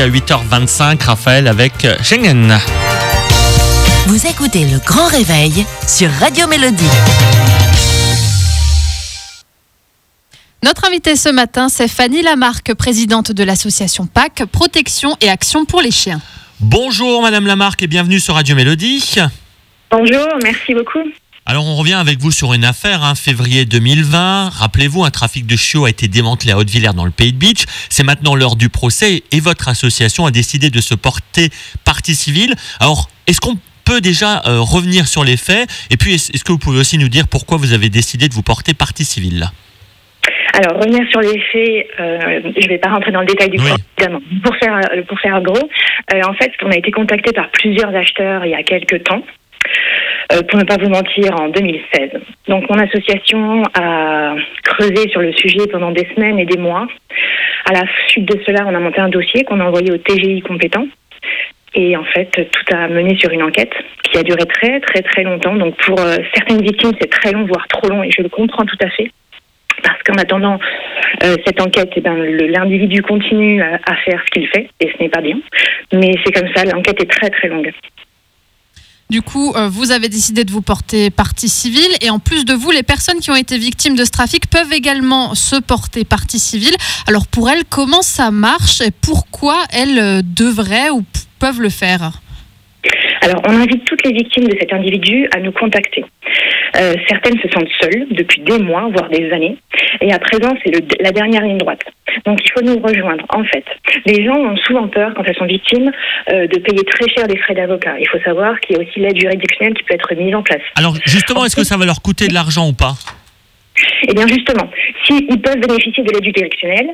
À 8h25, Raphaël avec Schengen. Vous écoutez le grand réveil sur Radio Mélodie. Notre invitée ce matin, c'est Fanny Lamarque, présidente de l'association PAC, Protection et Action pour les chiens. Bonjour Madame Lamarque et bienvenue sur Radio Mélodie. Bonjour, merci beaucoup. Alors on revient avec vous sur une affaire, hein, février 2020. Rappelez-vous, un trafic de chiots a été démantelé à Haute-Villers dans le Pays de Beach. C'est maintenant l'heure du procès et votre association a décidé de se porter partie civile. Alors, est-ce qu'on peut déjà euh, revenir sur les faits? Et puis, est-ce que vous pouvez aussi nous dire pourquoi vous avez décidé de vous porter partie civile? Alors, revenir sur les faits, euh, je ne vais pas rentrer dans le détail du Oui. procès, évidemment. Pour faire, euh, pour faire gros, euh, en fait, on a été contacté par plusieurs acheteurs il y a quelques temps. Euh, pour ne pas vous mentir, en 2016. Donc, mon association a creusé sur le sujet pendant des semaines et des mois. À la suite de cela, on a monté un dossier qu'on a envoyé au TGI compétent. Et en fait, tout a mené sur une enquête qui a duré très, très, très longtemps. Donc, pour euh, certaines victimes, c'est très long, voire trop long, et je le comprends tout à fait. Parce qu'en attendant euh, cette enquête, eh ben, l'individu continue à faire ce qu'il fait, et ce n'est pas bien. Mais c'est comme ça, l'enquête est très, très longue. Du coup, euh, vous avez décidé de vous porter partie civile et en plus de vous, les personnes qui ont été victimes de ce trafic peuvent également se porter partie civile. Alors pour elles, comment ça marche et pourquoi elles euh, devraient ou peuvent le faire? Alors, on invite toutes les victimes de cet individu à nous contacter. Euh, certaines se sentent seules depuis des mois, voire des années. Et à présent, c'est le- la dernière ligne droite. Donc, il faut nous rejoindre. En fait, les gens ont souvent peur, quand elles sont victimes, euh, de payer très cher des frais d'avocat. Il faut savoir qu'il y a aussi l'aide juridictionnelle qui peut être mise en place. Alors justement, est-ce que ça va leur coûter de l'argent ou pas? Eh bien, justement, s'ils peuvent bénéficier de l'aide juridictionnelle,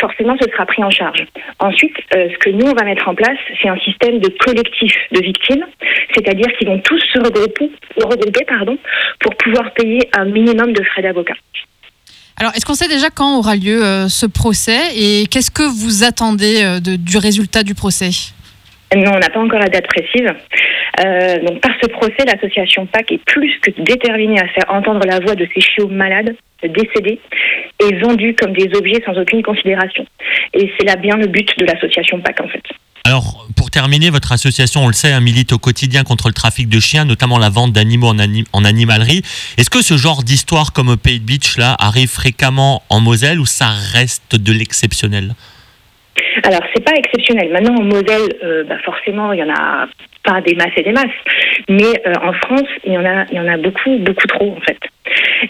forcément, ce sera pris en charge. Ensuite, euh, ce que nous, on va mettre en place, c'est un système de collectif de victimes, c'est-à-dire qu'ils vont tous se regrouper, regrouper pardon, pour pouvoir payer un minimum de frais d'avocat. Alors, est-ce qu'on sait déjà quand aura lieu euh, ce procès et qu'est-ce que vous attendez euh, de- du résultat du procès? Non, on n'a pas encore la date précise. Euh, donc, par ce procès, l'association PAC est plus que déterminée à faire entendre la voix de ces chiots malades, décédés et vendus comme des objets sans aucune considération. Et c'est là bien le but de l'association PAC, en fait. Alors, pour terminer, votre association, on le sait, hein, milite au quotidien contre le trafic de chiens, notamment la vente d'animaux en, ani- en animalerie. Est-ce que ce genre d'histoire comme au Pays de Beach là arrive fréquemment en Moselle ou ça reste de l'exceptionnel? Alors, c'est pas exceptionnel. Maintenant, en Moselle, euh, bah, forcément, il y en a pas des masses et des masses. Mais euh, en France, il y en a, il y en a beaucoup, beaucoup trop, en fait.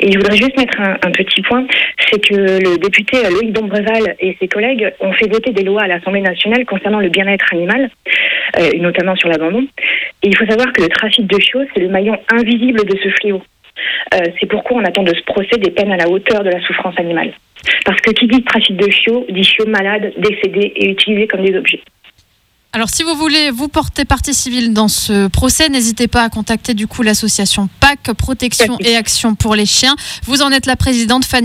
Et je voudrais juste mettre un, petit point, c'est que le député euh, Loïc Dombreval et ses collègues ont fait voter des lois à l'Assemblée nationale concernant le bien-être animal, notamment sur l'abandon. Et il faut savoir que le trafic de chiots, c'est le maillon invisible de ce fléau. C'est pourquoi on attend de ce procès des peines à la hauteur de la souffrance animale. Parce que qui dit trafic de chiots, dit chiots malades, décédés et utilisés comme des objets. Alors, si vous voulez vous porter partie civile dans ce procès, n'hésitez pas à contacter du coup l'association PAC, Protection et Action pour les chiens. Vous en êtes la présidente, Fanny.